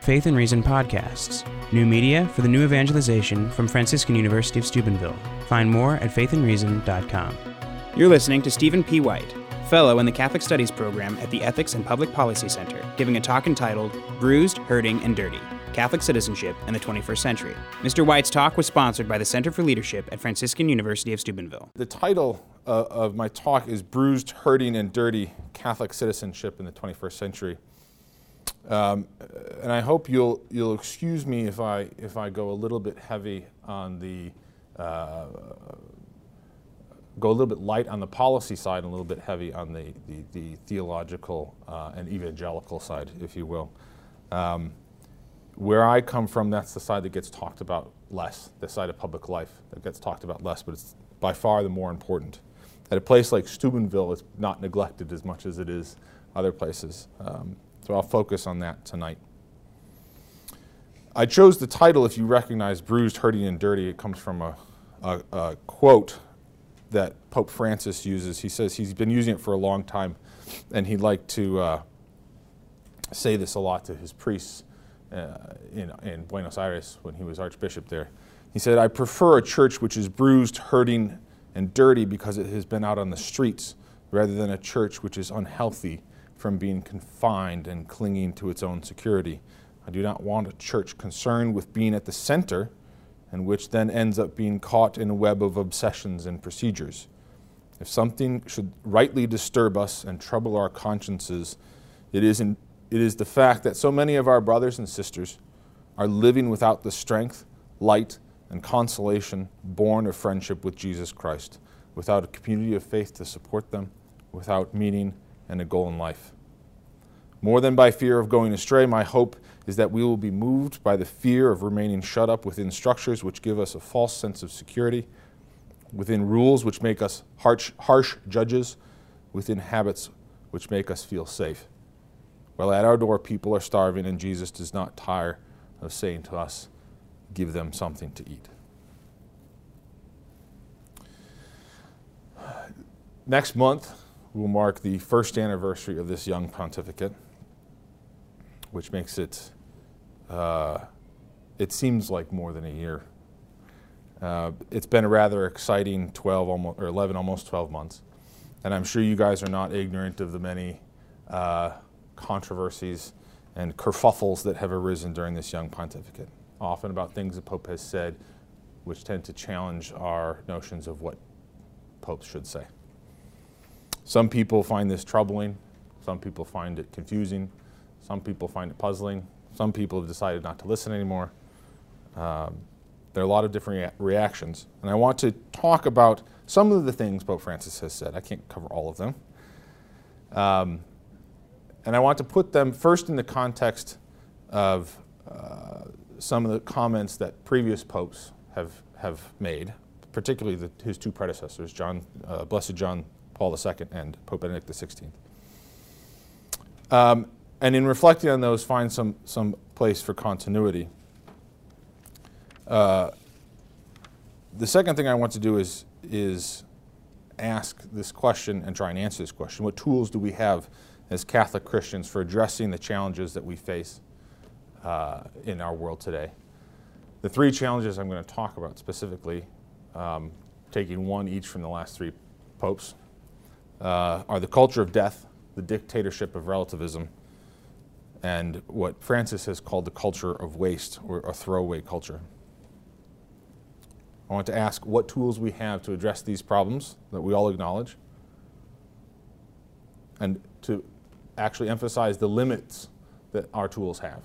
Faith and Reason podcasts, new media for the new evangelization from Franciscan University of Steubenville. Find more at faithandreason.com. You're listening to Stephen P. White, fellow in the Catholic Studies program at the Ethics and Public Policy Center, giving a talk entitled Bruised, Hurting, and Dirty Catholic Citizenship in the 21st Century. Mr. White's talk was sponsored by the Center for Leadership at Franciscan University of Steubenville. The title uh, of my talk is Bruised, Hurting, and Dirty Catholic Citizenship in the 21st Century. Um, and I hope you'll, you'll excuse me if I, if I go a little bit heavy on the, uh, go a little bit light on the policy side and a little bit heavy on the, the, the theological uh, and evangelical side, if you will. Um, where I come from, that's the side that gets talked about less, the side of public life that gets talked about less, but it's by far the more important. At a place like Steubenville, it's not neglected as much as it is other places. Um, so I'll focus on that tonight. I chose the title, if you recognize Bruised, Hurting, and Dirty. It comes from a, a, a quote that Pope Francis uses. He says he's been using it for a long time, and he'd like to uh, say this a lot to his priests uh, in, in Buenos Aires when he was Archbishop there. He said, I prefer a church which is bruised, hurting, and dirty because it has been out on the streets rather than a church which is unhealthy from being confined and clinging to its own security. I do not want a church concerned with being at the center and which then ends up being caught in a web of obsessions and procedures. If something should rightly disturb us and trouble our consciences, it is, in, it is the fact that so many of our brothers and sisters are living without the strength, light, and consolation born of friendship with Jesus Christ, without a community of faith to support them, without meaning and a goal in life. More than by fear of going astray, my hope is that we will be moved by the fear of remaining shut up within structures which give us a false sense of security, within rules which make us harsh, harsh judges, within habits which make us feel safe. While at our door people are starving, and Jesus does not tire of saying to us, Give them something to eat. Next month will mark the first anniversary of this young pontificate, which makes it, uh, it seems like more than a year. Uh, it's been a rather exciting 12 almost, or 11, almost 12 months. And I'm sure you guys are not ignorant of the many uh, controversies and kerfuffles that have arisen during this young pontificate, often about things the Pope has said, which tend to challenge our notions of what popes should say. Some people find this troubling, some people find it confusing, some people find it puzzling, some people have decided not to listen anymore. Um, there are a lot of different rea- reactions, and I want to talk about some of the things Pope Francis has said. I can't cover all of them. Um, and I want to put them first in the context of uh, some of the comments that previous popes have, have made, particularly the, his two predecessors, John, uh, Blessed John Paul II and Pope Benedict XVI. Um, and in reflecting on those, find some, some place for continuity. Uh, the second thing I want to do is, is ask this question and try and answer this question. What tools do we have as Catholic Christians for addressing the challenges that we face uh, in our world today? The three challenges I'm going to talk about specifically, um, taking one each from the last three popes, uh, are the culture of death, the dictatorship of relativism, and what Francis has called the culture of waste or a throwaway culture. I want to ask what tools we have to address these problems that we all acknowledge, and to actually emphasize the limits that our tools have.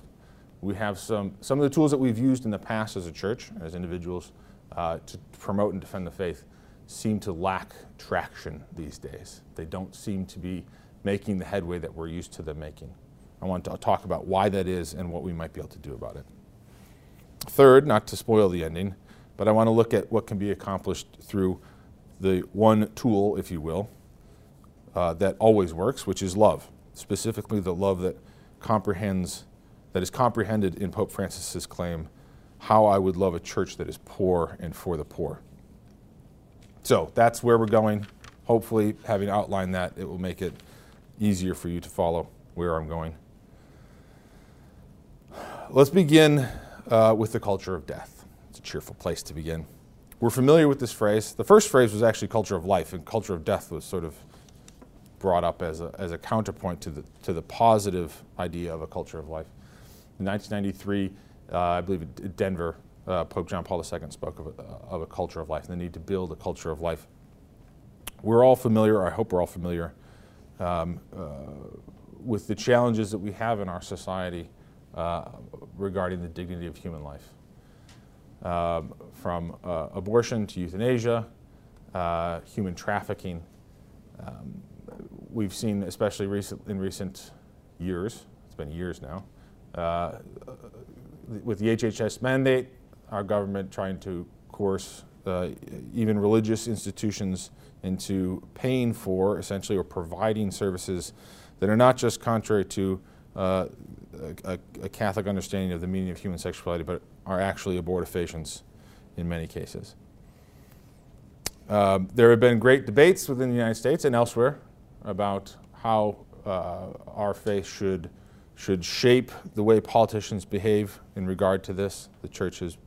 We have some, some of the tools that we've used in the past as a church, as individuals, uh, to promote and defend the faith seem to lack traction these days. They don't seem to be making the headway that we're used to them making. I want to talk about why that is and what we might be able to do about it. Third, not to spoil the ending, but I want to look at what can be accomplished through the one tool, if you will, uh, that always works, which is love, specifically the love that comprehends, that is comprehended in Pope Francis's claim, how I would love a church that is poor and for the poor. So that's where we're going. Hopefully, having outlined that, it will make it easier for you to follow where I'm going. let's begin uh, with the culture of death. It's a cheerful place to begin. We're familiar with this phrase. The first phrase was actually culture of life, and culture of death was sort of brought up as a, as a counterpoint to the, to the positive idea of a culture of life. In 1993, uh, I believe Denver, uh, Pope John Paul II spoke of a, of a culture of life, the need to build a culture of life. We're all familiar, or I hope we're all familiar, um, uh, with the challenges that we have in our society uh, regarding the dignity of human life. Um, from uh, abortion to euthanasia, uh, human trafficking. Um, we've seen, especially recent, in recent years, it's been years now, uh, with the HHS mandate, our government trying to coerce uh, even religious institutions into paying for, essentially, or providing services that are not just contrary to uh, a, a, Catholic understanding of the meaning of human sexuality, but are actually abortifacients in many cases. Um, there have been great debates within the United States and elsewhere about how uh, our faith should, should shape the way politicians behave in regard to this. The church has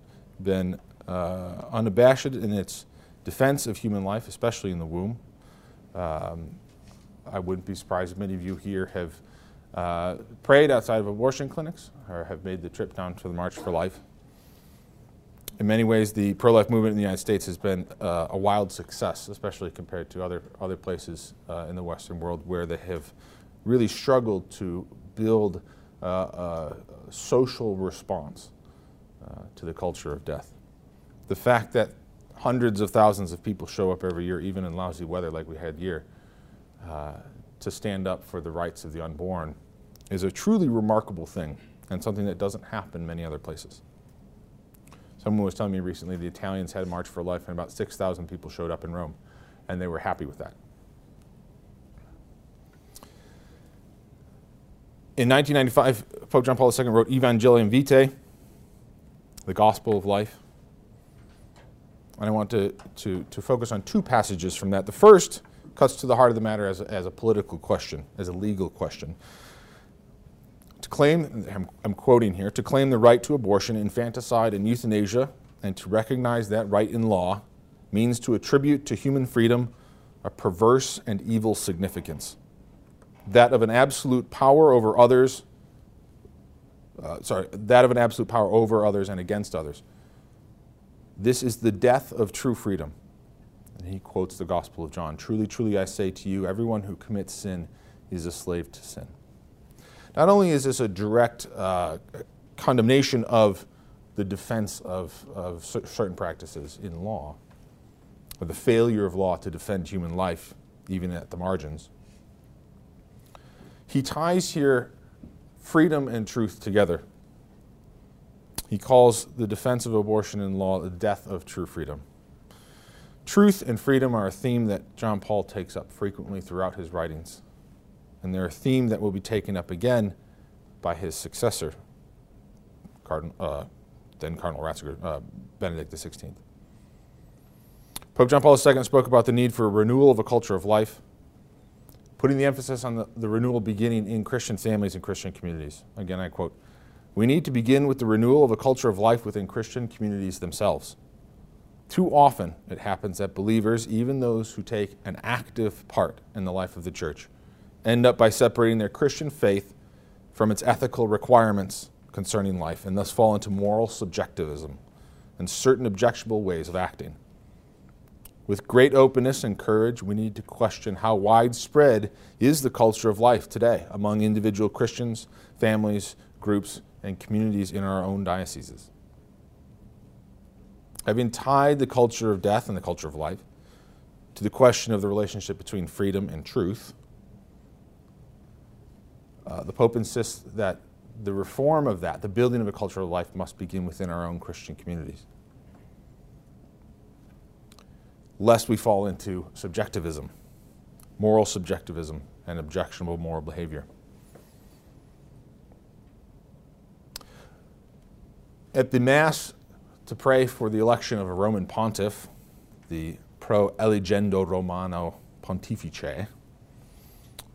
been uh, unabashed in its defense of human life, especially in the womb. Um, I wouldn't be surprised if many of you here have uh, prayed outside of abortion clinics or have made the trip down to the March for Life. In many ways, the pro life movement in the United States has been uh, a wild success, especially compared to other, other places uh, in the Western world where they have really struggled to build uh, a social response uh, to the culture of death. The fact that hundreds of thousands of people show up every year, even in lousy weather like we had here, uh, to stand up for the rights of the unborn is a truly remarkable thing and something that doesn't happen many other places. Someone was telling me recently the Italians had a March for Life and about 6,000 people showed up in Rome, and they were happy with that. In 1995, Pope John Paul II wrote Evangelium Vitae, the Gospel of Life. And I want to, to, to focus on two passages from that. The first cuts to the heart of the matter as a, as a political question, as a legal question. To claim, I'm, I'm quoting here, to claim the right to abortion, infanticide, and euthanasia, and to recognize that right in law means to attribute to human freedom a perverse and evil significance. That of an absolute power over others, uh, sorry, that of an absolute power over others and against others. This is the death of true freedom. And he quotes the Gospel of John Truly, truly, I say to you, everyone who commits sin is a slave to sin. Not only is this a direct uh, condemnation of the defense of, of certain practices in law, or the failure of law to defend human life, even at the margins, he ties here freedom and truth together. He calls the defense of abortion in law the death of true freedom. Truth and freedom are a theme that John Paul takes up frequently throughout his writings, and they're a theme that will be taken up again by his successor, uh, then Cardinal Ratzinger, uh, Benedict XVI. Pope John Paul II spoke about the need for a renewal of a culture of life, putting the emphasis on the, the renewal beginning in Christian families and Christian communities. Again, I quote, We need to begin with the renewal of a culture of life within Christian communities themselves. Too often it happens that believers, even those who take an active part in the life of the church, end up by separating their Christian faith from its ethical requirements concerning life and thus fall into moral subjectivism and certain objectionable ways of acting. With great openness and courage, we need to question how widespread is the culture of life today among individual Christians, families, groups, and communities in our own dioceses having tied the culture of death and the culture of life to the question of the relationship between freedom and truth, uh, the Pope insists that the reform of that, the building of a culture of life, must begin within our own Christian communities. Lest we fall into subjectivism, moral subjectivism, and objectionable moral behavior. At the Mass to pray for the election of a Roman pontiff, the pro eligendo Romano Pontifice.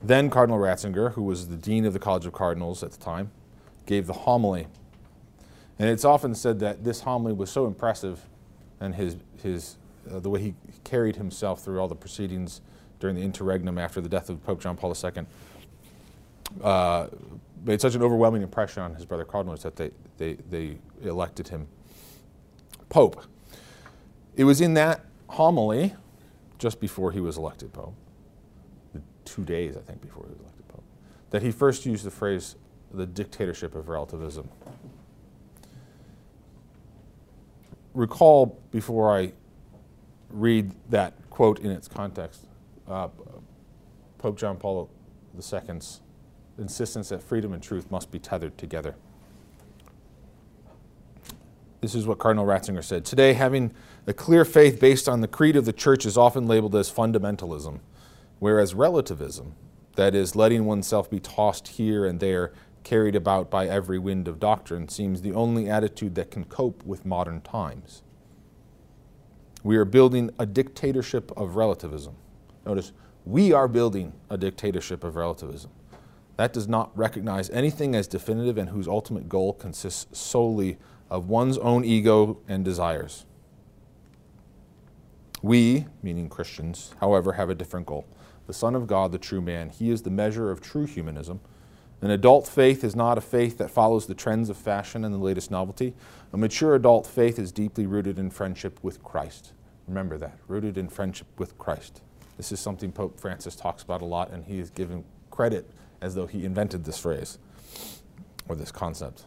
Then Cardinal Ratzinger, who was the dean of the College of Cardinals at the time, gave the homily And it's often said that this homily was so impressive and his, his, uh, the way he carried himself through all the proceedings during the interregnum after the death of Pope John Paul II uh, made such an overwhelming impression on his brother cardinals that they, they, they elected him pope. It was in that homily, just before he was elected pope, two days, I think, before he was elected pope, that he first used the phrase the dictatorship of relativism. Recall before I read that quote in its context, uh, Pope John Paul II's insistence that freedom and truth must be tethered together. This is what Cardinal Ratzinger said. Today, having a clear faith based on the creed of the church is often labeled as fundamentalism, whereas relativism, that is, letting oneself be tossed here and there, carried about by every wind of doctrine, seems the only attitude that can cope with modern times. We are building a dictatorship of relativism. Notice, we are building a dictatorship of relativism. That does not recognize anything as definitive and whose ultimate goal consists solely of one's own ego and desires. We, meaning Christians, however, have a different goal. The Son of God, the true man, he is the measure of true humanism. An adult faith is not a faith that follows the trends of fashion and the latest novelty. A mature adult faith is deeply rooted in friendship with Christ. Remember that, rooted in friendship with Christ. This is something Pope Francis talks about a lot, and he is given credit as though he invented this phrase or this concept.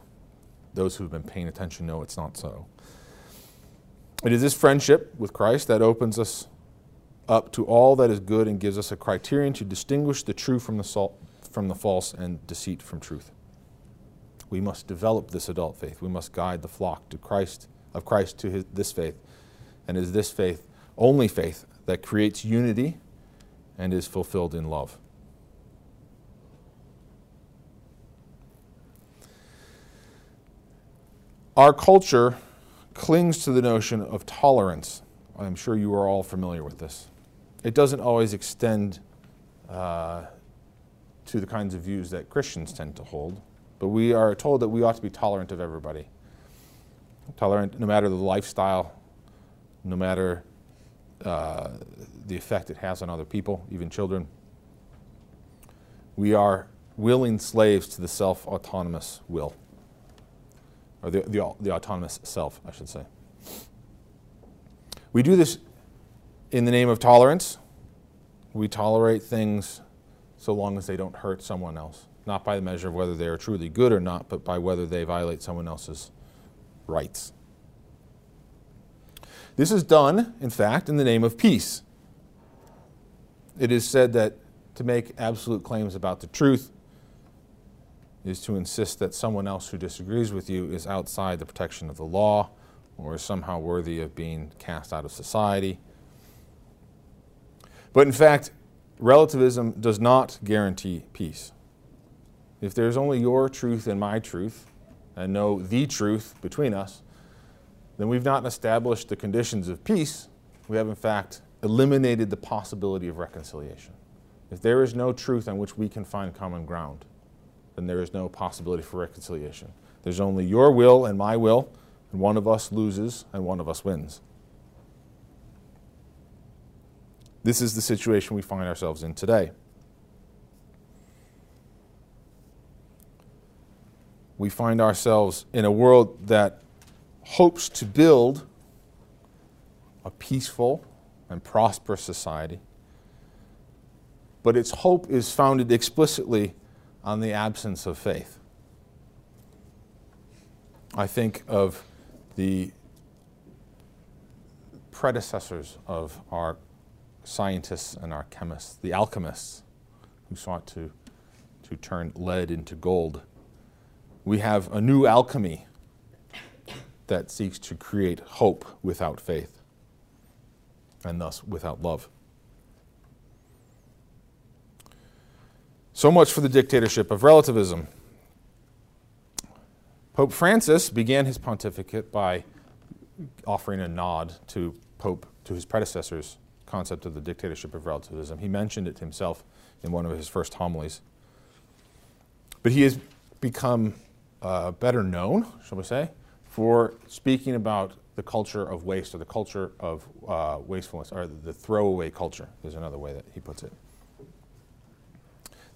Those who have been paying attention know it's not so. It is this friendship with Christ that opens us up to all that is good and gives us a criterion to distinguish the true from the, salt, from the false and deceit from truth. We must develop this adult faith. We must guide the flock to Christ, of Christ to his, this faith. And is this faith, only faith, that creates unity and is fulfilled in love. Our culture clings to the notion of tolerance. I'm sure you are all familiar with this. It doesn't always extend uh, to the kinds of views that Christians tend to hold, but we are told that we ought to be tolerant of everybody. Tolerant no matter the lifestyle, no matter uh, the effect it has on other people, even children. We are willing slaves to the self autonomous will or the, the, the autonomous self, I should say. We do this in the name of tolerance. We tolerate things so long as they don't hurt someone else, not by the measure of whether they are truly good or not, but by whether they violate someone else's rights. This is done, in fact, in the name of peace. It is said that to make absolute claims about the truth is to insist that someone else who disagrees with you is outside the protection of the law or is somehow worthy of being cast out of society. But in fact, relativism does not guarantee peace. If there's only your truth and my truth, and no the truth between us, then we've not established the conditions of peace. We have, in fact, eliminated the possibility of reconciliation. If there is no truth on which we can find common ground, then there is no possibility for reconciliation. There's only your will and my will, and one of us loses and one of us wins. This is the situation we find ourselves in today. We find ourselves in a world that hopes to build a peaceful and prosperous society, but its hope is founded explicitly on the absence of faith. I think of the predecessors of our scientists and our chemists, the alchemists who sought to, to turn lead into gold. We have a new alchemy that seeks to create hope without faith and thus without love. So much for the dictatorship of relativism. Pope Francis began his pontificate by offering a nod to Pope to his predecessor's concept of the dictatorship of relativism. He mentioned it himself in one of his first homilies. But he has become uh, better known, shall we say, for speaking about the culture of waste or the culture of uh, wastefulness or the throwaway culture. There's another way that he puts it.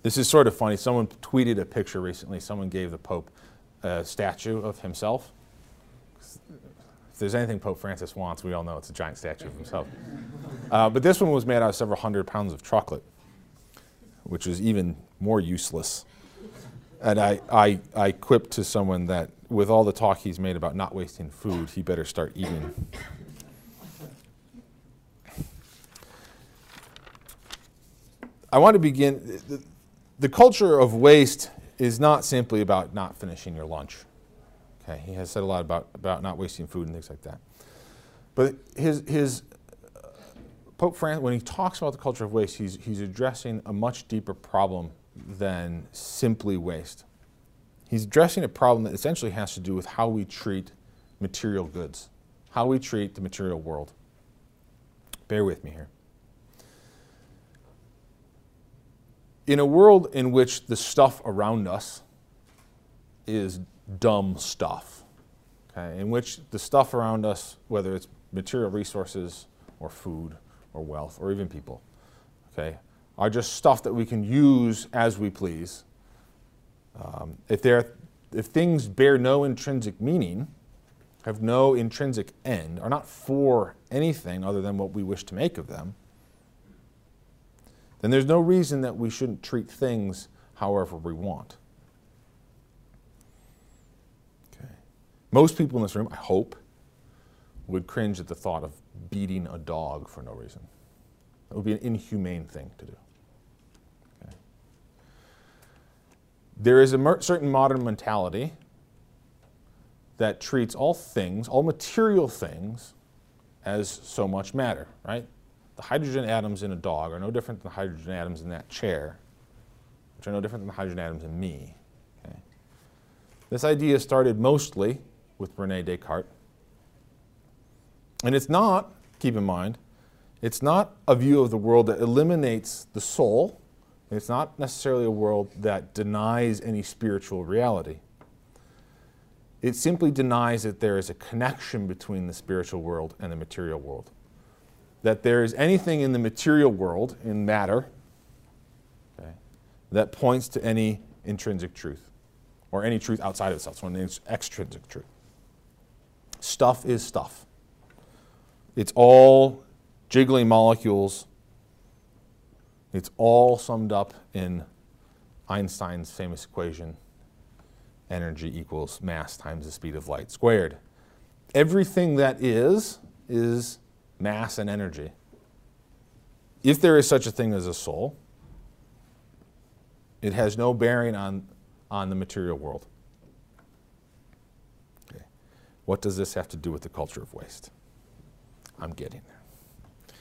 This is sort of funny. Someone tweeted a picture recently. Someone gave the Pope a statue of himself. There's anything Pope Francis wants, we all know it's a giant statue of himself. Uh, but this one was made out of several hundred pounds of chocolate, which is even more useless. And I, I, I quipped to someone that with all the talk he's made about not wasting food, he better start eating. I want to begin. The, the, culture of waste is not simply about not finishing your lunch. Okay, he has said a lot about, about not wasting food and things like that. But his, his uh, Pope Francis, when he talks about the culture of waste, he's, he's addressing a much deeper problem than simply waste. He's addressing a problem that essentially has to do with how we treat material goods, how we treat the material world. Bear with me here. In a world in which the stuff around us is dumb stuff, okay, in which the stuff around us, whether it's material resources or food or wealth or even people, okay, are just stuff that we can use as we please um, if, if things bear no intrinsic meaning, have no intrinsic end, are not for anything other than what we wish to make of them, then there's no reason that we shouldn't treat things however we want. Most people in this room, I hope, would cringe at the thought of beating a dog for no reason. It would be an inhumane thing to do. There is a certain modern mentality that treats all things, all material things, as so much matter, right? The hydrogen atoms in a dog are no different than the hydrogen atoms in that chair, which are no different than the hydrogen atoms in me. Okay? This idea started mostly with Rene Descartes. And it's not, keep in mind, it's not a view of the world that eliminates the soul it's not necessarily a world that denies any spiritual reality. It simply denies that there is a connection between the spiritual world and the material world. That there is anything in the material world, in matter, okay, that points to any intrinsic truth or any truth outside of itself, so an extrinsic truth. Stuff is stuff. It's all jiggling molecules it's all summed up in Einstein's famous equation energy equals mass times the speed of light squared. Everything that is, is mass and energy. If there is such a thing as a soul, it has no bearing on, on the material world. Okay. What does this have to do with the culture of waste? I'm getting there.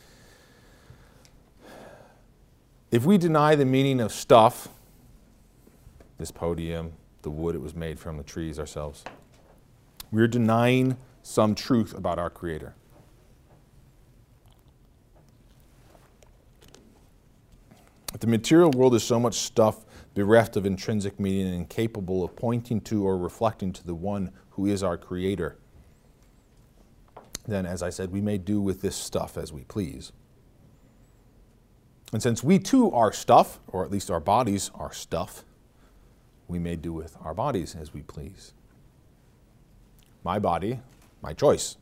If we deny the meaning of stuff, this podium, the wood it was made from, the trees ourselves, we're denying some truth about our Creator. If The material world is so much stuff bereft of intrinsic meaning and incapable of pointing to or reflecting to the one who is our Creator. Then, as I said, we may do with this stuff as we please. And since we too are stuff, or at least our bodies are stuff, we may do with our bodies as we please. My body, my choice.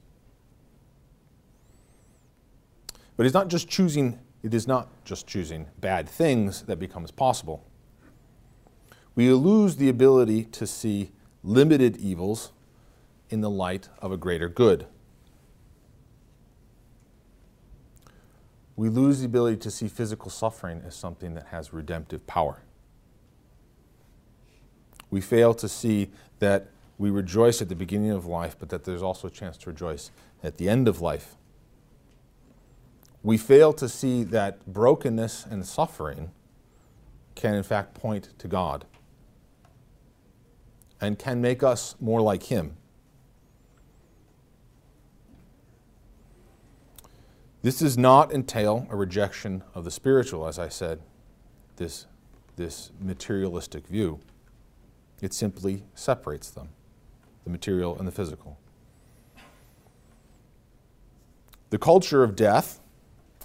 But it's not just choosing, it is not just choosing bad things that becomes possible. We lose the ability to see limited evils in the light of a greater good. we lose the ability to see physical suffering as something that has redemptive power. We fail to see that we rejoice at the beginning of life, but that there's also a chance to rejoice at the end of life. We fail to see that brokenness and suffering can, in fact, point to God and can make us more like Him. This does not entail a rejection of the spiritual, as I said, this, this materialistic view. It simply separates them, the material and the physical. The culture of death,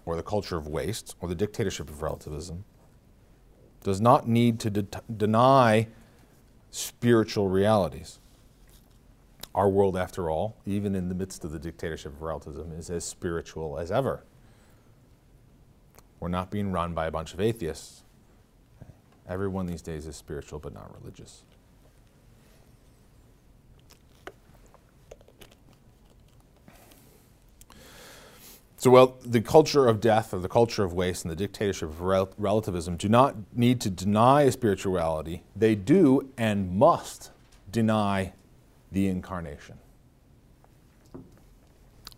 or the culture of waste, or the dictatorship of relativism, does not need to de- deny spiritual realities. Our world, after all, even in the midst of the dictatorship of relativism, is as spiritual as ever. We're not being run by a bunch of atheists. Everyone these days is spiritual but not religious. So, well, the culture of death or the culture of waste and the dictatorship of rel- relativism do not need to deny spirituality. They do and must deny the incarnation.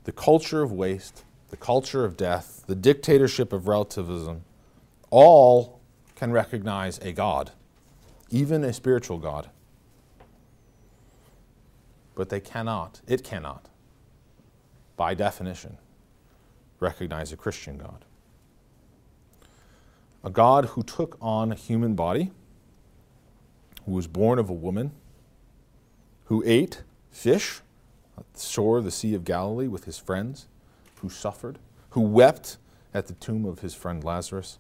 The culture of waste, the culture of death, the dictatorship of relativism, all can recognize a God, even a spiritual God. But they cannot, it cannot, by definition recognize a Christian God. A God who took on a human body, who was born of a woman, who ate fish at the shore of the Sea of Galilee with his friends, who suffered, who wept at the tomb of his friend Lazarus.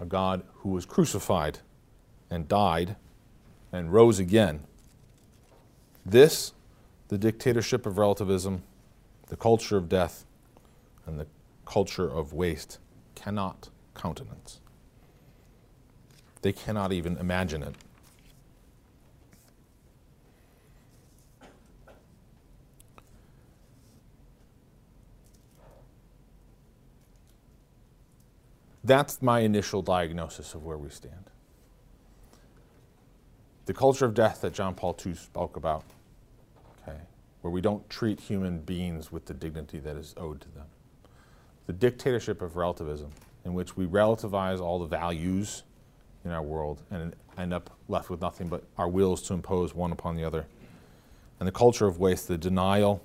A God who was crucified and died and rose again. This, the dictatorship of relativism, the culture of death and the culture of waste cannot countenance. They cannot even imagine it. That's my initial diagnosis of where we stand. The culture of death that John Paul II spoke about where we don't treat human beings with the dignity that is owed to them. The dictatorship of relativism, in which we relativize all the values in our world and end up left with nothing but our wills to impose one upon the other. And the culture of waste, the denial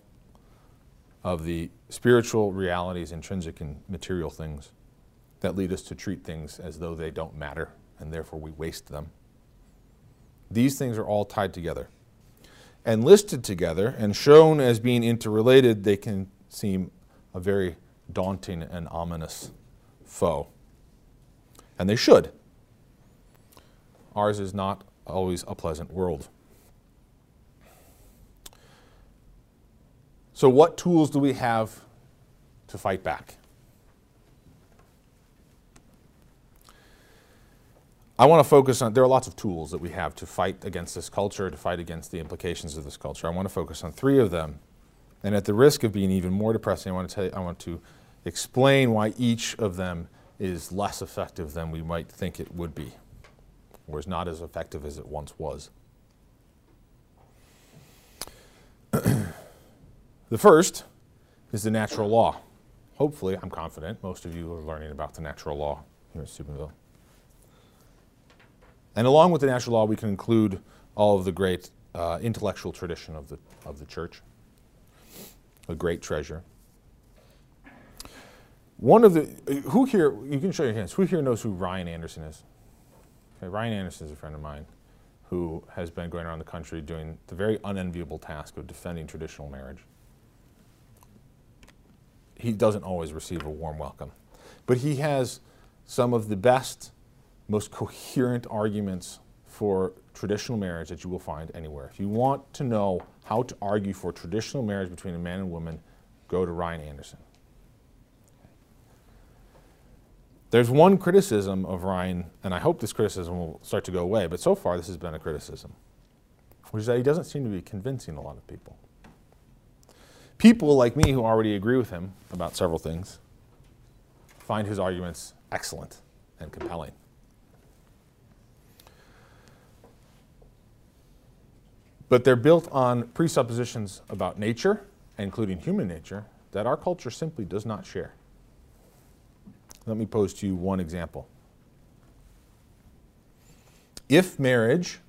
of the spiritual realities intrinsic in material things that lead us to treat things as though they don't matter and therefore we waste them. These things are all tied together and listed together and shown as being interrelated, they can seem a very daunting and ominous foe. And they should. Ours is not always a pleasant world. So, what tools do we have to fight back? I want to focus on, there are lots of tools that we have to fight against this culture, to fight against the implications of this culture. I want to focus on three of them. And at the risk of being even more depressing, I want to, tell you, I want to explain why each of them is less effective than we might think it would be, or is not as effective as it once was. the first is the natural law. Hopefully, I'm confident most of you are learning about the natural law here at Steubenville. And along with the natural law, we can include all of the great uh, intellectual tradition of the, of the church, a great treasure. One of the, who here, you can show your hands, who here knows who Ryan Anderson is? Okay, Ryan Anderson is a friend of mine who has been going around the country doing the very unenviable task of defending traditional marriage. He doesn't always receive a warm welcome, but he has some of the best most coherent arguments for traditional marriage that you will find anywhere. If you want to know how to argue for traditional marriage between a man and woman, go to Ryan Anderson. There's one criticism of Ryan, and I hope this criticism will start to go away, but so far this has been a criticism, which is that he doesn't seem to be convincing a lot of people. People like me who already agree with him about several things find his arguments excellent and compelling. But they're built on presuppositions about nature, including human nature, that our culture simply does not share. Let me pose to you one example. If marriage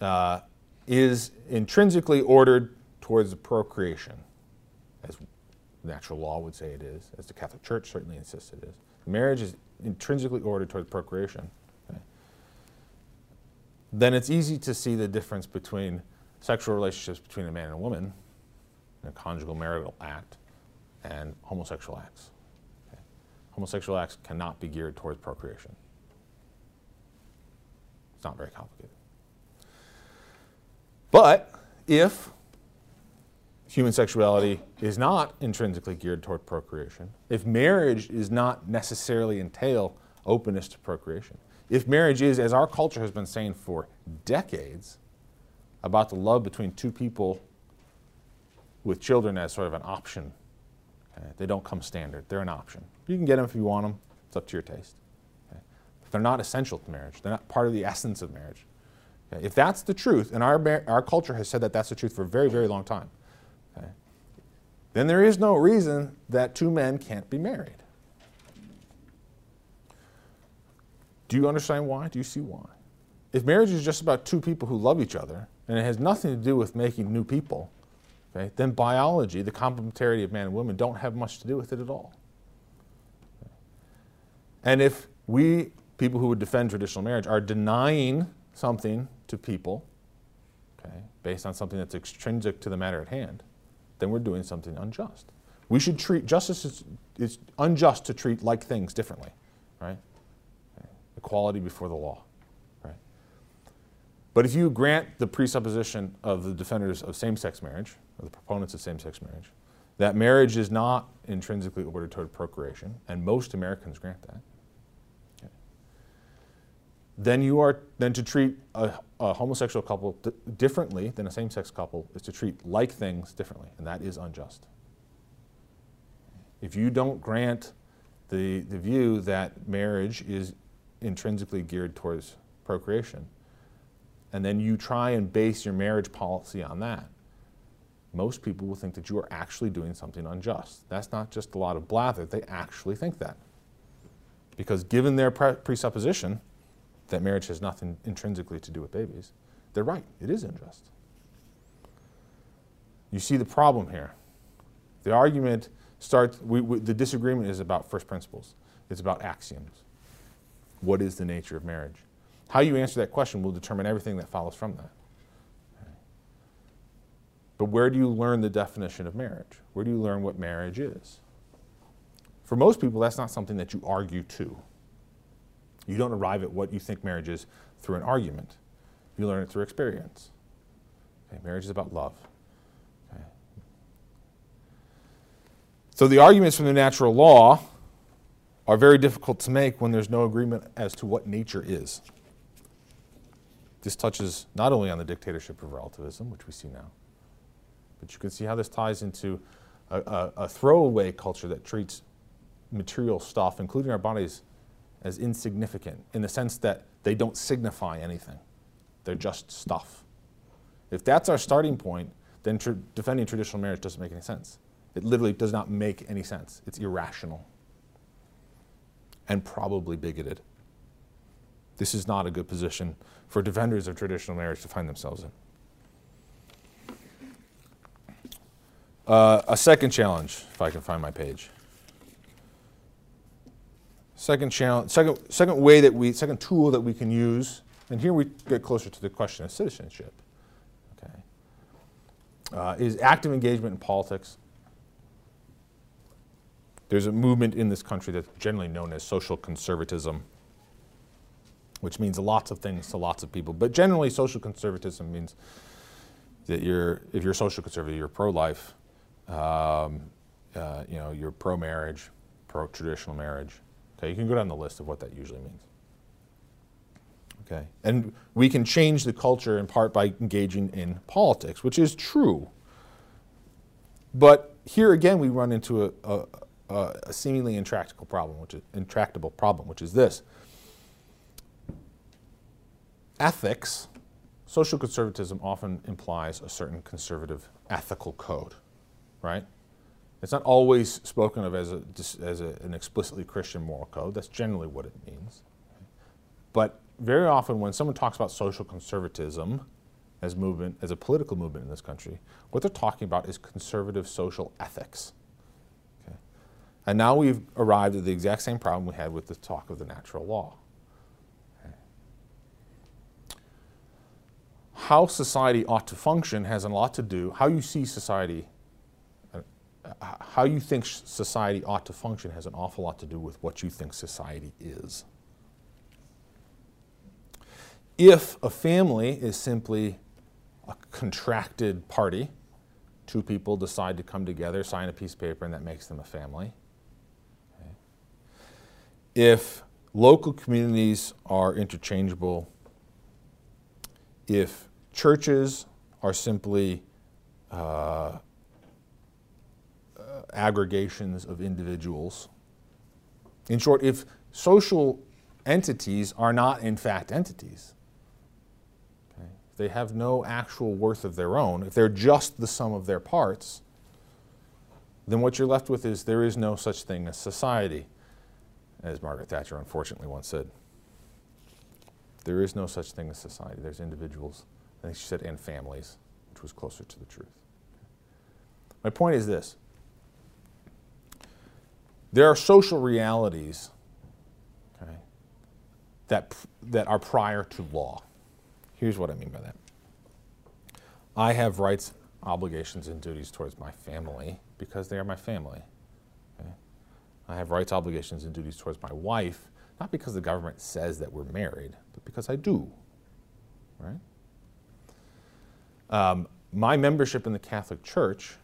uh, is intrinsically ordered towards procreation, as natural law would say it is, as the Catholic Church certainly insists it is, marriage is intrinsically ordered towards procreation then it's easy to see the difference between sexual relationships between a man and a woman a conjugal marital act and homosexual acts. Okay. Homosexual acts cannot be geared towards procreation. It's not very complicated. But if human sexuality is not intrinsically geared toward procreation, if marriage does not necessarily entail openness to procreation, if marriage is, as our culture has been saying for decades, about the love between two people with children as sort of an option, okay? they don't come standard, they're an option. You can get them if you want them, it's up to your taste. Okay? They're not essential to marriage, they're not part of the essence of marriage. Okay? If that's the truth, and our, our culture has said that that's the truth for a very, very long time, then there is no reason that two men can't be married. Do you understand why? Do you see why? If marriage is just about two people who love each other, and it has nothing to do with making new people, okay, then biology, the complementarity of man and woman, don't have much to do with it at all. And if we, people who would defend traditional marriage, are denying something to people, okay, based on something that's extrinsic to the matter at hand, then we're doing something unjust. We should treat justice is, it's unjust to treat like things differently, right? Equality before the law. Right? But if you grant the presupposition of the defenders of same sex marriage, or the proponents of same sex marriage, that marriage is not intrinsically ordered toward procreation, and most Americans grant that, okay, then you are then to treat a, a homosexual couple differently than a same sex couple is to treat like things differently, and that is unjust. If you don't grant the, the view that marriage is intrinsically geared towards procreation, and then you try and base your marriage policy on that, most people will think that you are actually doing something unjust. That's not just a lot of blather, they actually think that. Because given their pre- presupposition that marriage has nothing intrinsically to do with babies, they're right, it is unjust. You see the problem here. The argument starts, we, we, the disagreement is about first principles, it's about axioms. What is the nature of marriage? How you answer that question will determine everything that follows from that. But where do you learn the definition of marriage? Where do you learn what marriage is? For most people, that's not something that you argue to. You don't arrive at what you think marriage is through an argument. You learn it through experience. Okay, marriage is about love. Okay. So the arguments from the natural law are very difficult to make when there's no agreement as to what nature is. This touches not only on the dictatorship of relativism, which we see now, but you can see how this ties into a, a, a throwaway culture that treats material stuff, including our bodies, as insignificant in the sense that they don't signify anything. They're just stuff. If that's our starting point, then defending traditional marriage doesn't make any sense. It literally does not make any sense. It's irrational and probably bigoted. This is not a good position for defenders of traditional marriage to find themselves in. Uh, a second challenge, if I can find my page. Second challenge, second, second way that we, second tool that we can use, and here we get closer to the question of citizenship. Okay, uh, is active engagement in politics. There's a movement in this country that's generally known as social conservatism which means lots of things to lots of people. But generally, social conservatism means that you're, if you're a social conservative, you're pro-life, um, uh, you know, you're pro-marriage, pro-traditional marriage. Okay, you can go down the list of what that usually means. Okay, and we can change the culture in part by engaging in politics, which is true. But here again, we run into a, a, a seemingly intractable problem, which is intractable problem, which is this: ethics, social conservatism often implies a certain conservative ethical code, right? It's not always spoken of as, a, as a, an explicitly Christian moral code. That's generally what it means. But very often, when someone talks about social conservatism as movement, as a political movement in this country, what they're talking about is conservative social ethics. And now we've arrived at the exact same problem we had with the talk of the natural law. how society ought to function has a lot to do, how you see society, uh, how you think society ought to function has an awful lot to do with what you think society is. If a family is simply a contracted party, two people decide to come together, sign a piece of paper, and that makes them a family. If local communities are interchangeable, if churches are simply uh, uh, aggregations of individuals, in short, if social entities are not in fact entities, okay, if they have no actual worth of their own, if they're just the sum of their parts, then what you're left with is there is no such thing as society, as Margaret Thatcher unfortunately once said. There is no such thing as society. There's individuals. I think she said, and families, which was closer to the truth. My point is this there are social realities okay, that, that are prior to law. Here's what I mean by that I have rights, obligations, and duties towards my family because they are my family. I have rights, obligations, and duties towards my wife not because the government says that we're married, but because I do. Right? Um, my membership in the Catholic Church,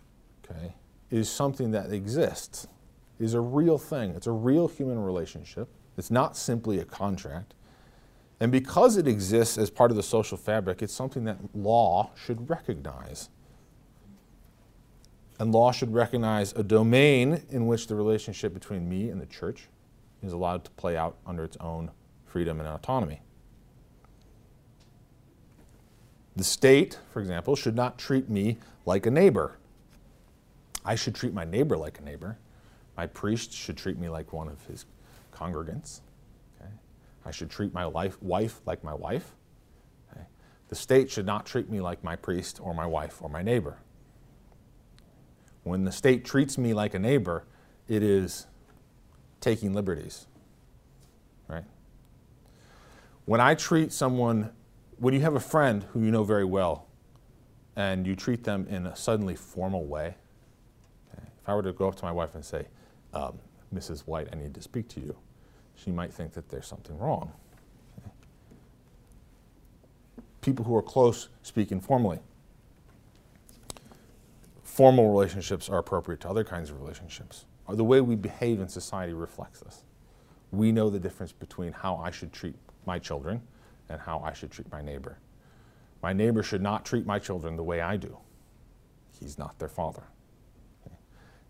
okay, is something that exists, is a real thing. It's a real human relationship. It's not simply a contract. And because it exists as part of the social fabric, it's something that law should recognize. And law should recognize a domain in which the relationship between me and the church is allowed to play out under its own freedom and autonomy. The state, for example, should not treat me like a neighbor. I should treat my neighbor like a neighbor. My priest should treat me like one of his congregants. Okay? I should treat my life, wife like my wife. Okay? The state should not treat me like my priest or my wife or my neighbor. When the state treats me like a neighbor, it is taking liberties, right? When I treat someone, when you have a friend who you know very well, and you treat them in a suddenly formal way, okay, if I were to go up to my wife and say, um, Mrs. White, I need to speak to you, she might think that there's something wrong. Okay? People who are close speak informally. Formal relationships are appropriate to other kinds of relationships uh, the way we behave in society reflects this. We know the difference between how I should treat my children and how I should treat my neighbor. My neighbor should not treat my children the way I do. He's not their father. Okay?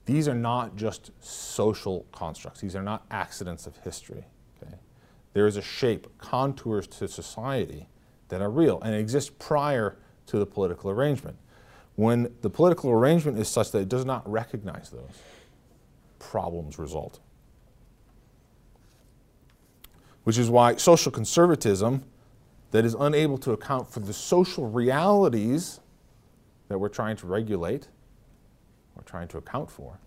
These are not just social constructs. These are not accidents of history. Okay? There is a shape, contours to society that are real and exist prior to the political arrangement. When the political arrangement is such that it does not recognize those, problems result. Which is why social conservatism that is unable to account for the social realities that we're trying to regulate or trying to account for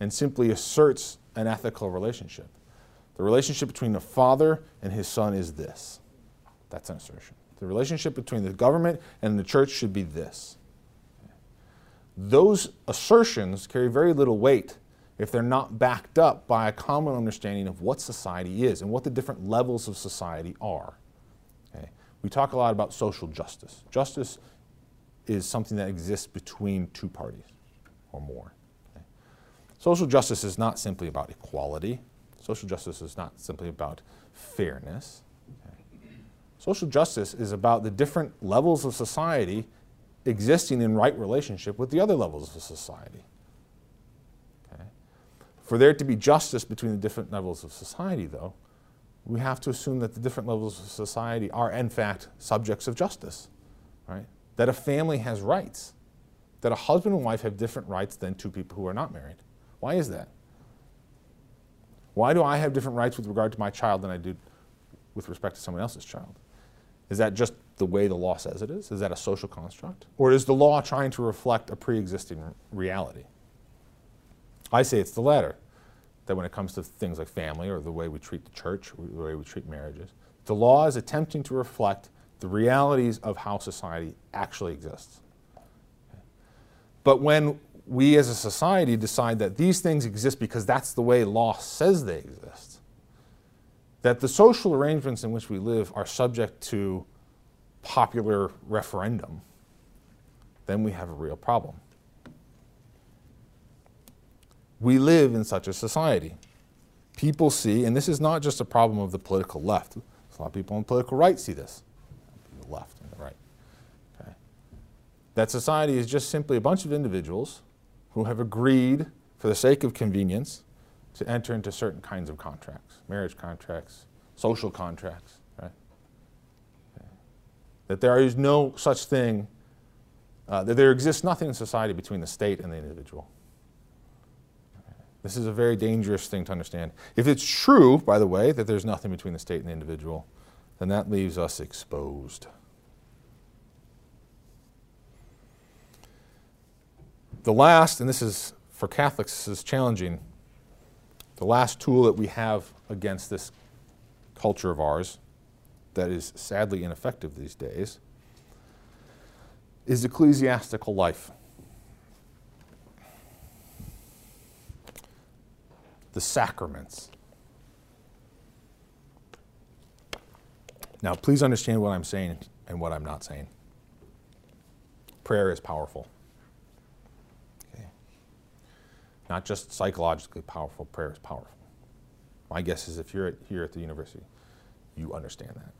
and simply asserts an ethical relationship. The relationship between the father and his son is this. That's an assertion. The relationship between the government and the church should be this. Those assertions carry very little weight if they're not backed up by a common understanding of what society is and what the different levels of society are. Okay? We talk a lot about social justice. Justice is something that exists between two parties or more. Okay? Social justice is not simply about equality. Social justice is not simply about fairness. Okay? Social justice is about the different levels of society existing in right relationship with the other levels of society. For there to be justice between the different levels of society, though, we have to assume that the different levels of society are, in fact, subjects of justice, right? That a family has rights, that a husband and wife have different rights than two people who are not married. Why is that? Why do I have different rights with regard to my child than I do with respect to someone else's child? Is that just the way the law says it is? Is that a social construct? Or is the law trying to reflect a pre existing reality? I say it's the latter. That when it comes to things like family or the way we treat the church, the way we treat marriages, the law is attempting to reflect the realities of how society actually exists. But when we as a society decide that these things exist because that's the way law says they exist, that the social arrangements in which we live are subject to popular referendum, then we have a real problem. We live in such a society. People see, and this is not just a problem of the political left, a lot of people on the political right see this, the left and the right. Okay. That society is just simply a bunch of individuals who have agreed, for the sake of convenience, to enter into certain kinds of contracts, marriage contracts, social contracts, right? That there is no such thing, uh, that there exists nothing in society between the state and the individual. This is a very dangerous thing to understand. If it's true, by the way, that there's nothing between the state and the individual, then that leaves us exposed. The last, and this is for Catholics, this is challenging. The last tool that we have against this culture of ours that is sadly ineffective these days is ecclesiastical life. the sacraments. Now, please understand what I'm saying and what I'm not saying. Prayer is powerful. Okay. Not just psychologically powerful, prayer is powerful. My guess is if you're at, here at the university, you understand that.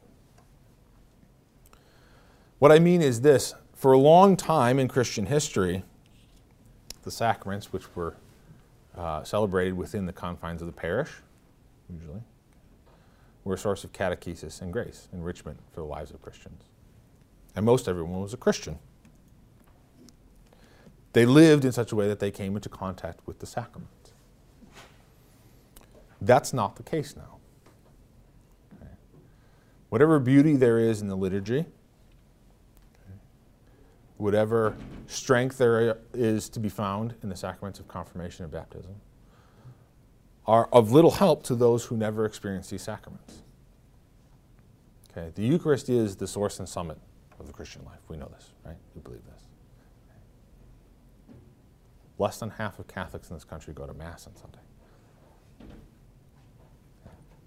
What I mean is this for a long time in Christian history, the sacraments, which were uh, celebrated within the confines of the parish, usually, were a source of catechesis and grace, enrichment for the lives of Christians. And most everyone was a Christian. They lived in such a way that they came into contact with the sacraments. That's not the case now. Okay. Whatever beauty there is in the liturgy, whatever strength there is to be found in the sacraments of confirmation and baptism, are of little help to those who never experience these sacraments. Okay, the Eucharist is the source and summit of the Christian life. We know this, right? We believe this. Less than half of Catholics in this country go to Mass on Sunday.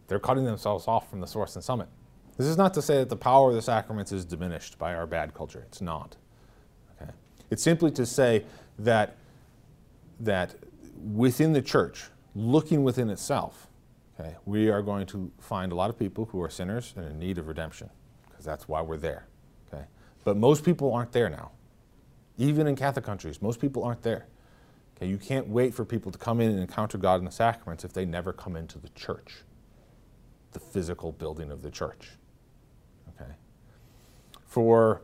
They're cutting themselves off from the source and summit. This is not to say that the power of the sacraments is diminished by our bad culture. It's not. It's simply to say that, that within the church, looking within itself, okay, we are going to find a lot of people who are sinners and in need of redemption, because that's why we're there. Okay? But most people aren't there now. Even in Catholic countries, most people aren't there. Okay? You can't wait for people to come in and encounter God in the sacraments if they never come into the church, the physical building of the church. Okay? For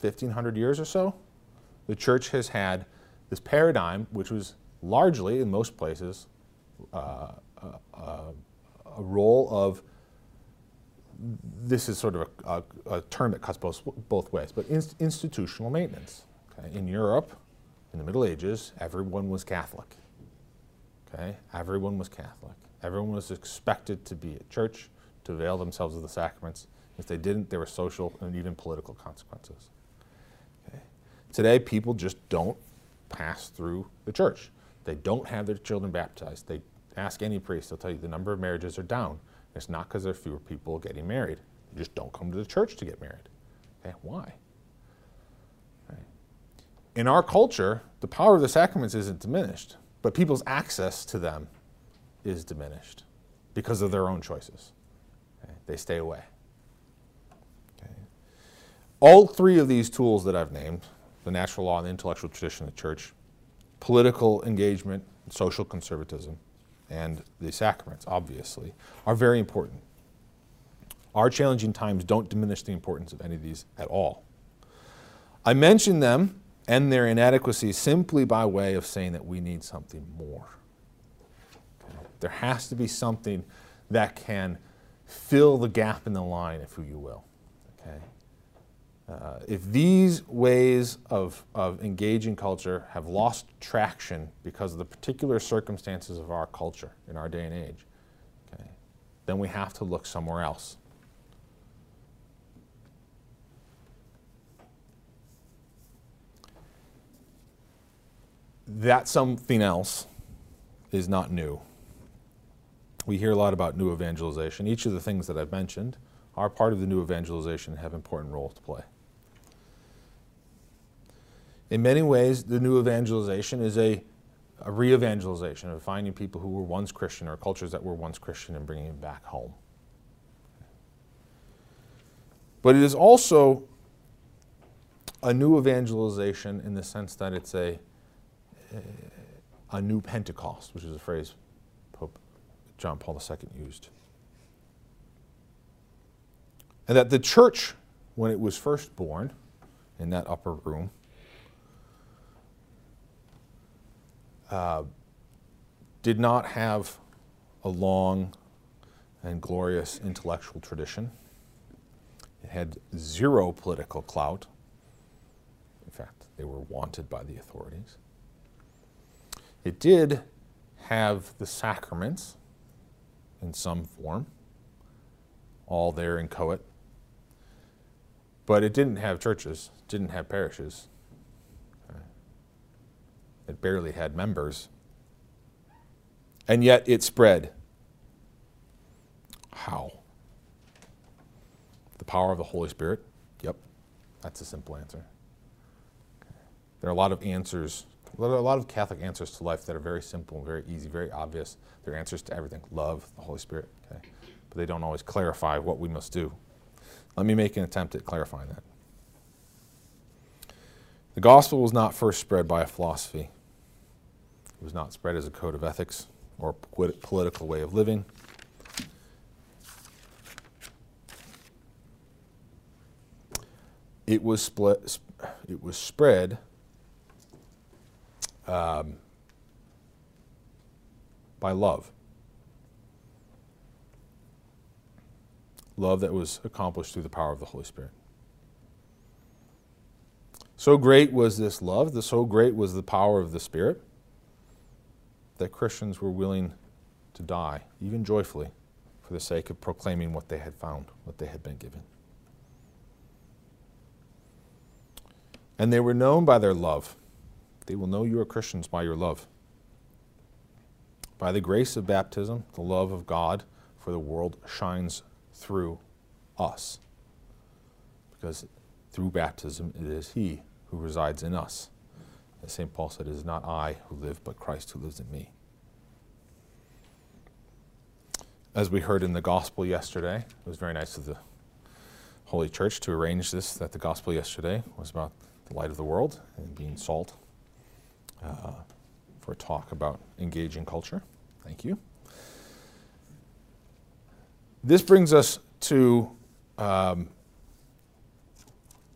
1500 years or so, the church has had this paradigm, which was largely, in most places, uh, uh, a role of this is sort of a, a, a term that cuts both, both ways, but in, institutional maintenance. Okay? In Europe, in the Middle Ages, everyone was Catholic. Okay? Everyone was Catholic. Everyone was expected to be at church, to avail themselves of the sacraments. If they didn't, there were social and even political consequences. Today, people just don't pass through the church. They don't have their children baptized. They ask any priest, they'll tell you the number of marriages are down. It's not because there are fewer people getting married. They just don't come to the church to get married. Okay, why? In our culture, the power of the sacraments isn't diminished, but people's access to them is diminished because of their own choices. Okay. They stay away. Okay. All three of these tools that I've named the natural law and the intellectual tradition of the church, political engagement, social conservatism, and the sacraments, obviously, are very important. Our challenging times don't diminish the importance of any of these at all. I mention them and their inadequacy simply by way of saying that we need something more. There has to be something that can fill the gap in the line, if you will. Okay? Uh, if these ways of, of engaging culture have lost traction because of the particular circumstances of our culture in our day and age, okay, then we have to look somewhere else. That something else is not new. We hear a lot about new evangelization. Each of the things that I've mentioned are part of the new evangelization and have important roles to play. In many ways, the new evangelization is a, a re evangelization of finding people who were once Christian or cultures that were once Christian and bringing them back home. But it is also a new evangelization in the sense that it's a, a new Pentecost, which is a phrase Pope John Paul II used. And that the church, when it was first born in that upper room, uh, did not have a long and glorious intellectual tradition. It had zero political clout. In fact, they were wanted by the authorities. It did have the sacraments in some form, all there in Coet. But it didn't have churches, didn't have parishes. It barely had members. And yet it spread. How? The power of the Holy Spirit? Yep, that's a simple answer. There are a lot of answers, there are a lot of Catholic answers to life that are very simple, very easy, very obvious. They're answers to everything love, the Holy Spirit, okay? But they don't always clarify what we must do. Let me make an attempt at clarifying that. The gospel was not first spread by a philosophy, it was not spread as a code of ethics or political way of living. it was split, it was spread um, by love. Love that was accomplished through the power of the Holy Spirit. So great was this love, so great was the power of the Spirit, that Christians were willing to die, even joyfully, for the sake of proclaiming what they had found, what they had been given. And they were known by their love. They will know you are Christians by your love. By the grace of baptism, the love of God for the world shines through us. Because through baptism, it is He who resides in us. As St. Paul said, it is not I who live, but Christ who lives in me. As we heard in the gospel yesterday, it was very nice of the Holy Church to arrange this, that the gospel yesterday was about the light of the world and being salt uh, for a talk about engaging culture. Thank you. This brings us to um,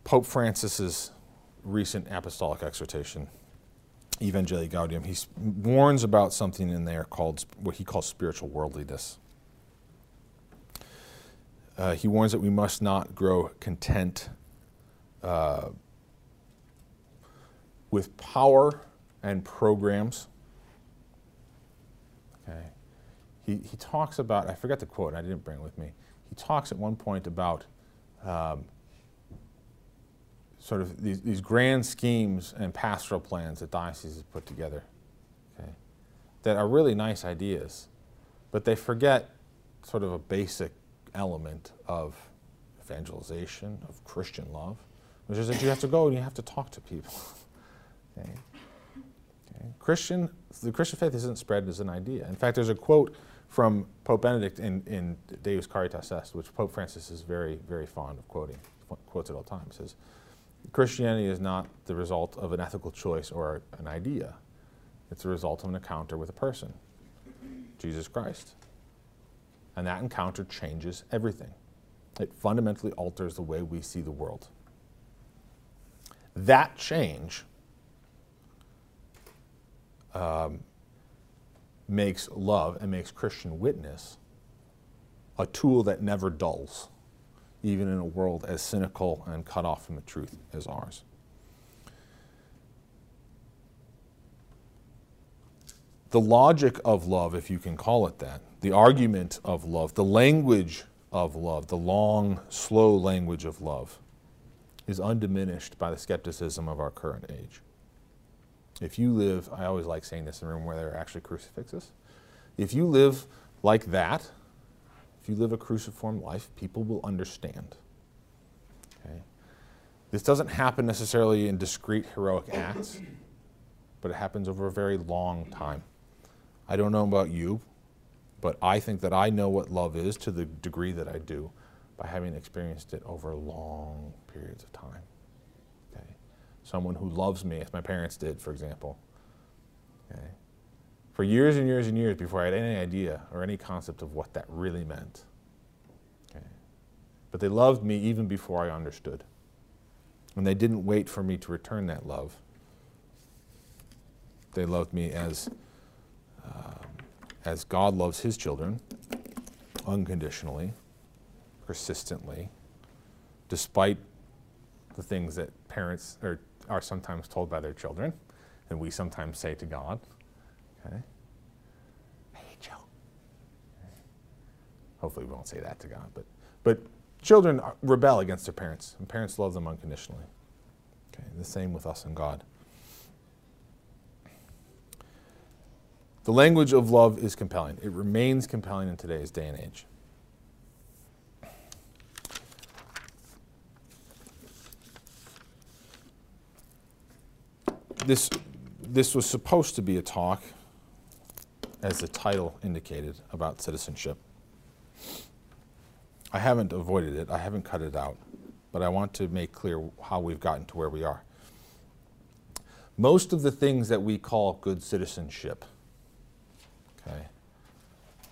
Pope Francis's recent apostolic exhortation, Evangelii Gaudium. He warns about something in there called what he calls spiritual worldliness. Uh, he warns that we must not grow content uh, with power and programs. Okay. He, he talks about, I forget the quote, I didn't bring it with me. He talks at one point about um, sort of these, these grand schemes and pastoral plans that dioceses put together okay, that are really nice ideas, but they forget sort of a basic element of evangelization, of Christian love, which is that you have to go and you have to talk to people. Okay. Christian, the Christian faith isn't spread as an idea. In fact, there's a quote from Pope Benedict in, in Deus Caritas Est, which Pope Francis is very, very fond of quoting, quotes at all times, says, Christianity is not the result of an ethical choice or an idea. It's the result of an encounter with a person, Jesus Christ. And that encounter changes everything. It fundamentally alters the way we see the world. That change um, makes love and makes Christian witness a tool that never dulls, even in a world as cynical and cut off from the truth as ours. The logic of love, if you can call it that, the argument of love, the language of love, the long, slow language of love, is undiminished by the skepticism of our current age. If you live, I always like saying this in a room where there are actually crucifixes. If you live like that, if you live a cruciform life, people will understand. Okay? This doesn't happen necessarily in discrete heroic acts, but it happens over a very long time. I don't know about you, but I think that I know what love is to the degree that I do by having experienced it over long periods of time. Someone who loves me, as my parents did, for example. Okay? For years and years and years before I had any idea or any concept of what that really meant. Okay? But they loved me even before I understood. And they didn't wait for me to return that love. They loved me as, um, as God loves his children, unconditionally persistently, despite the things that parents are, are sometimes told by their children, and we sometimes say to God. Okay? I hate you. Hopefully, we won't say that to God, but, but children rebel against their parents, and parents love them unconditionally. Okay? The same with us and God. The language of love is compelling. It remains compelling in today's day and age. This, this was supposed to be a talk, as the title indicated, about citizenship. I haven't avoided it, I haven't cut it out, but I want to make clear how we've gotten to where we are. Most of the things that we call good citizenship, okay,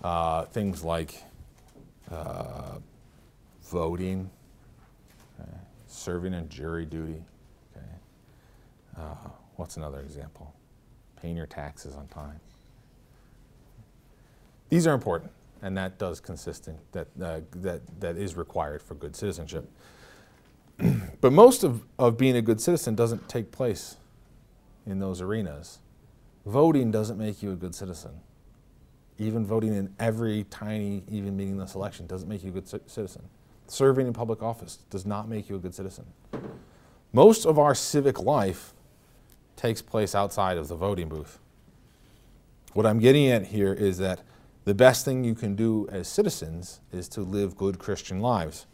uh, things like uh, voting, okay, serving in jury duty, okay, uh, What's another example? Paying your taxes on time. These are important, and that does consistent, that, uh, that, that is required for good citizenship. but most of, of being a good citizen doesn't take place in those arenas. Voting doesn't make you a good citizen. Even voting in every tiny, even meaningless election doesn't make you a good citizen. Serving in public office does not make you a good citizen. Most of our civic life takes place outside of the voting booth. What I'm getting at here is that the best thing you can do as citizens is to live good Christian lives.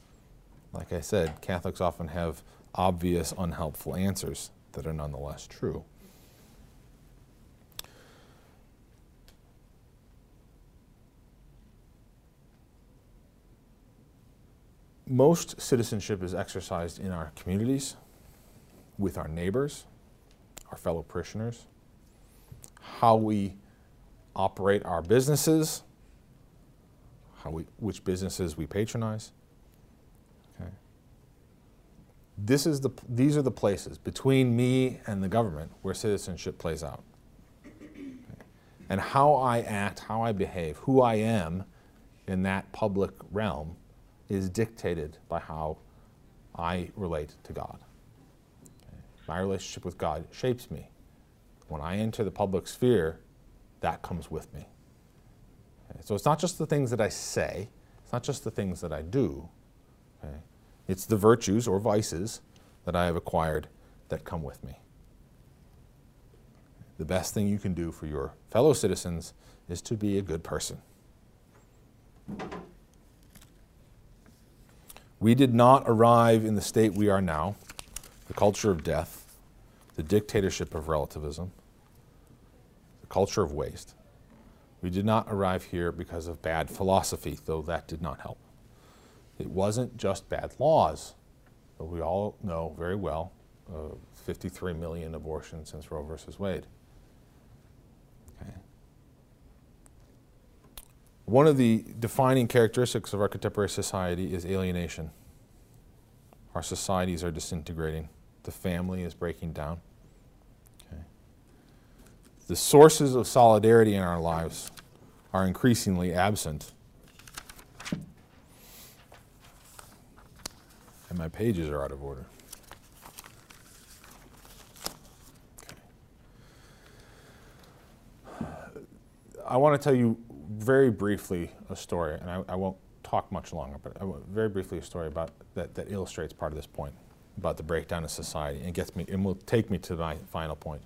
Like I said, Catholics often have obvious, unhelpful answers that are nonetheless true. Most citizenship is exercised in our communities, with our neighbors, our fellow parishioners, how we operate our businesses, how we, which businesses we patronize. Okay. This is the, these are the places between me and the government where citizenship plays out. Okay. And how I act, how I behave, who I am in that public realm is dictated by how I relate to God. My relationship with God shapes me. When I enter the public sphere, that comes with me. Okay? So it's not just the things that I say, it's not just the things that I do. Okay? It's the virtues or vices that I have acquired that come with me. The best thing you can do for your fellow citizens is to be a good person. We did not arrive in the state we are now the culture of death, the dictatorship of relativism, the culture of waste. We did not arrive here because of bad philosophy, though that did not help. It wasn't just bad laws, but we all know very well uh, 53 million abortions since Roe versus Wade. Okay. One of the defining characteristics of our contemporary society is alienation. Our societies are disintegrating the family is breaking down. Okay. The sources of solidarity in our lives are increasingly absent. And my pages are out of order. Okay. I want to tell you very briefly a story, and I, I won't talk much longer, but I very briefly a story about that, that illustrates part of this point about the breakdown of society and gets me and will take me to my final point.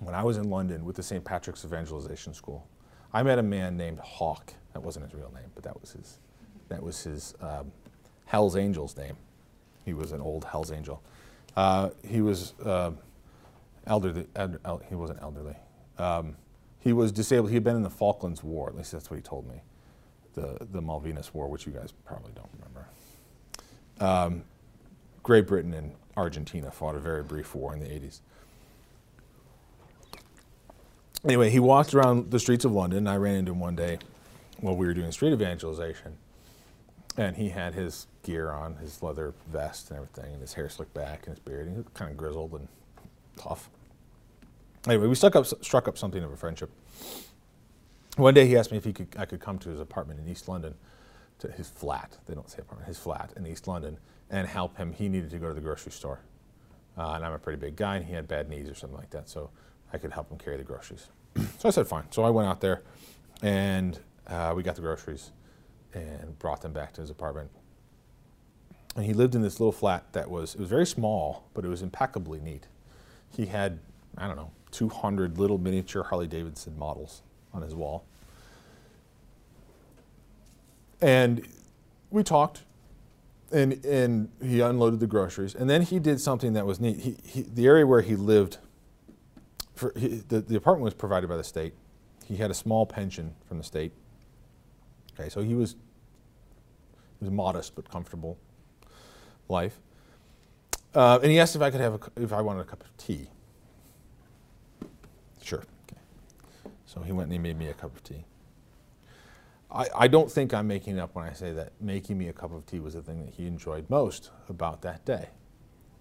when I was in London with the St. Patrick's Evangelization School, I met a man named Hawk. That wasn't his real name, but that was his, that was his um, Hell's Angels name. He was an old Hell's Angel. Uh, he was uh, elderly. El- he wasn't elderly. Um, he was disabled. He had been in the Falklands War. At least that's what he told me. The the Malvinas War, which you guys probably don't remember. Um, Great Britain and Argentina fought a very brief war in the 80s anyway, he walked around the streets of London. And I ran into him one day while we were doing street evangelization. And he had his gear on, his leather vest and everything, and his hair slicked back and his beard. He was kind of grizzled and tough. Anyway, we struck up, struck up something of a friendship. One day he asked me if he could, I could come to his apartment in East London, to his flat, they don't say apartment, his flat in East London, and help him. He needed to go to the grocery store. Uh, and I'm a pretty big guy, and he had bad knees or something like that. So I could help him carry the groceries. so I said, fine. So I went out there and uh, we got the groceries and brought them back to his apartment. And he lived in this little flat that was, it was very small, but it was impeccably neat. He had, I don't know, 200 little miniature Harley Davidson models on his wall. And we talked, and, and he unloaded the groceries. And then he did something that was neat. He, he, the area where he lived for, he, the, the apartment was provided by the state. He had a small pension from the state. Okay, so he was, was modest but comfortable life. Uh, and he asked if I could have a, if I wanted a cup of tea. Sure. Okay. So he went and he made me a cup of tea. I, don't think I'm making it up when I say that making me a cup of tea was the thing that he enjoyed most about that day.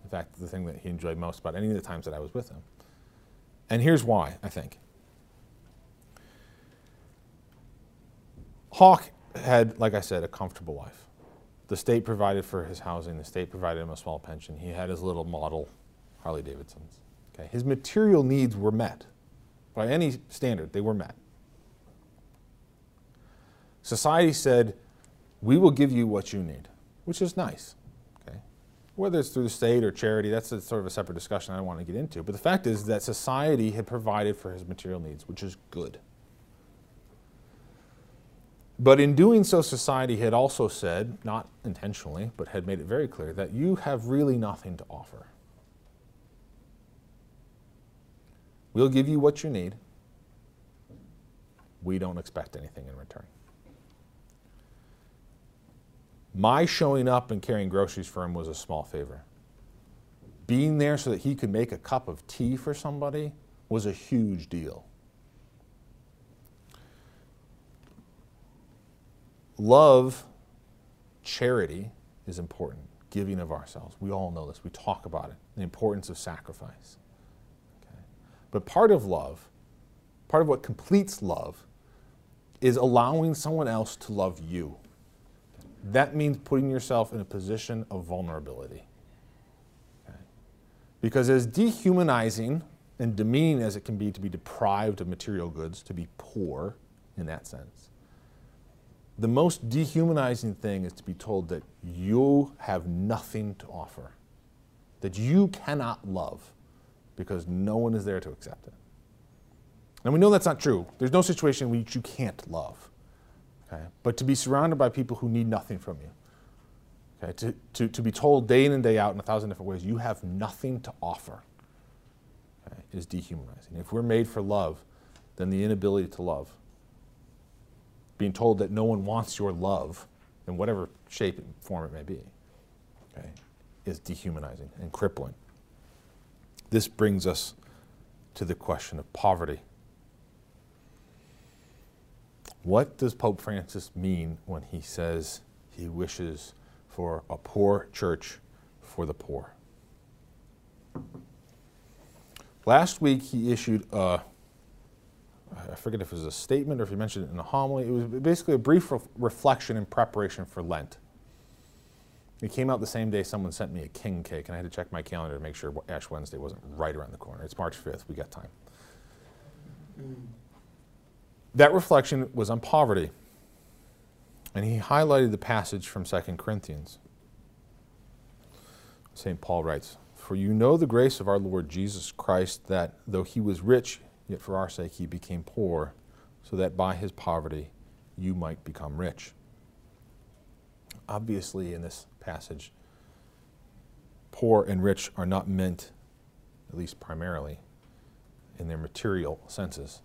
In fact, the thing that he enjoyed most about any of the times that I was with him. And here's why, I think. Hawk had, like I said, a comfortable life. The state provided for his housing, the state provided him a small pension. He had his little model Harley Davidsons. Okay? His material needs were met. By any standard, they were met. Society said, We will give you what you need, which is nice whether it's through the state or charity, that's a, sort of a separate discussion I don't want to get into. But the fact is that society had provided for his material needs, which is good. But in doing so, society had also said, not intentionally, but had made it very clear, that you have really nothing to offer. We'll give you what you need. We don't expect anything in return. My showing up and carrying groceries for him was a small favor. Being there so that he could make a cup of tea for somebody was a huge deal. Love, charity is important, giving of ourselves. We all know this. We talk about it, the importance of sacrifice. Okay? But part of love, part of what completes love, is allowing someone else to love you that means putting yourself in a position of vulnerability. Okay? Because as dehumanizing and demeaning as it can be to be deprived of material goods, to be poor in that sense, the most dehumanizing thing is to be told that you have nothing to offer, that you cannot love because no one is there to accept it. And we know that's not true. There's no situation in which you can't love. Okay? But to be surrounded by people who need nothing from you. Okay? To, to, to be told day in and day out in a thousand different ways, you have nothing to offer, okay, is dehumanizing. If we're made for love, then the inability to love, being told that no one wants your love, in whatever shape and form it may be, okay, is dehumanizing and crippling. This brings us to the question of poverty. What does Pope Francis mean when he says he wishes for a poor church for the poor? Last week he issued a, I forget if it was a statement or if he mentioned it in a homily. It was basically a brief re- reflection in preparation for Lent. It came out the same day someone sent me a king cake, and I had to check my calendar to make sure Ash Wednesday wasn't right around the corner. It's March 5th. We got time. That reflection was on poverty. And he highlighted the passage from 2 Corinthians. St. Paul writes, For you know the grace of our Lord Jesus Christ, that though he was rich, yet for our sake he became poor, so that by his poverty you might become rich. Obviously, in this passage, poor and rich are not meant, at least primarily, in their material senses.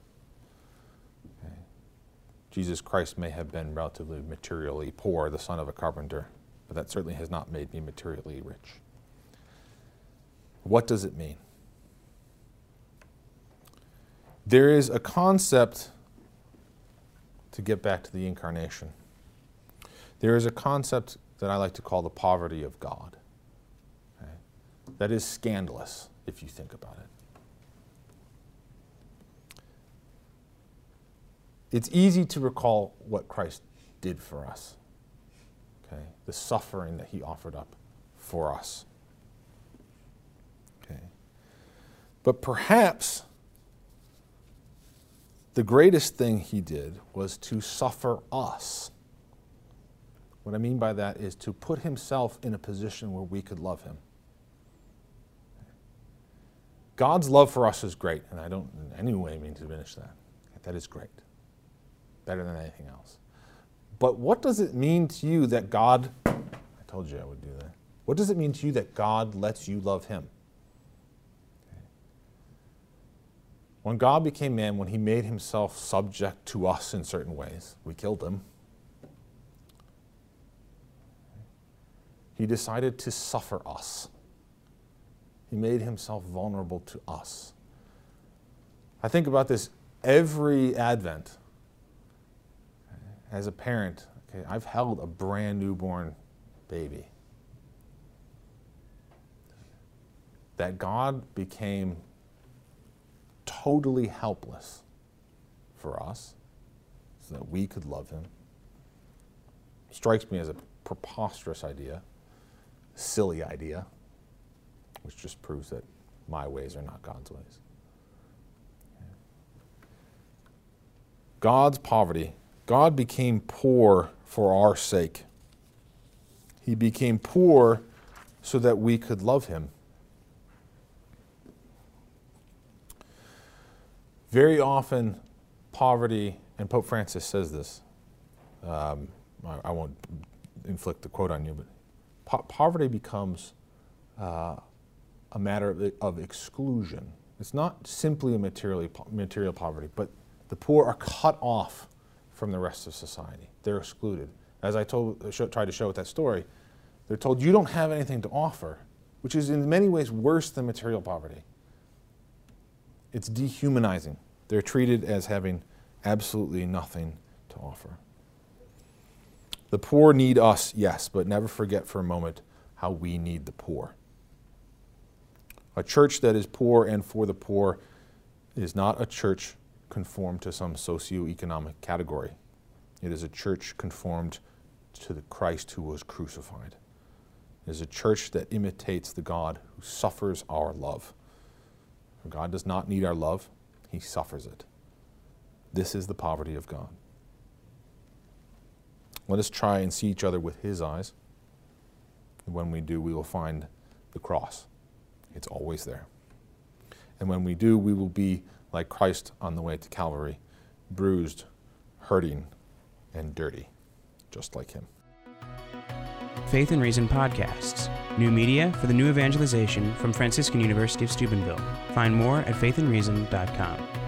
Jesus Christ may have been relatively materially poor, the son of a carpenter, but that certainly has not made me materially rich. What does it mean? There is a concept, to get back to the incarnation, there is a concept that I like to call the poverty of God. That is scandalous if you think about it. It's easy to recall what Christ did for us, okay? the suffering that he offered up for us. Okay. But perhaps the greatest thing he did was to suffer us. What I mean by that is to put himself in a position where we could love him. God's love for us is great, and I don't in any way mean to diminish that. That is great, better than anything else. But what does it mean to you that God, I told you I would do that. What does it mean to you that God lets you love him? When God became man, when he made himself subject to us in certain ways, we killed him. He decided to suffer us. He made himself vulnerable to us. I think about this every Advent. As a parent, okay, I've held a brand newborn baby. That God became totally helpless for us so that we could love him. Strikes me as a preposterous idea, silly idea, which just proves that my ways are not God's ways. God's poverty, God became poor for our sake. He became poor so that we could love him. Very often, poverty, and Pope Francis says this, um, I, I, won't inflict the quote on you, but po- poverty becomes uh, a matter of, of, exclusion. It's not simply a material, material poverty, but the poor are cut off from the rest of society. They're excluded. As I told, show, tried to show with that story, they're told you don't have anything to offer, which is in many ways worse than material poverty. It's dehumanizing. They're treated as having absolutely nothing to offer. The poor need us, yes, but never forget for a moment how we need the poor. A church that is poor and for the poor is not a church conformed to some socioeconomic category. It is a church conformed to the Christ who was crucified. It is a church that imitates the God who suffers our love. God does not need our love, He suffers it. This is the poverty of God. Let us try and see each other with His eyes. When we do, we will find the cross. It's always there. And when we do, we will be like Christ on the way to Calvary, bruised, hurting, and dirty, just like Him. Faith and Reason podcasts New media for the new evangelization from Franciscan University of Steubenville. Find more at faithandreason.com.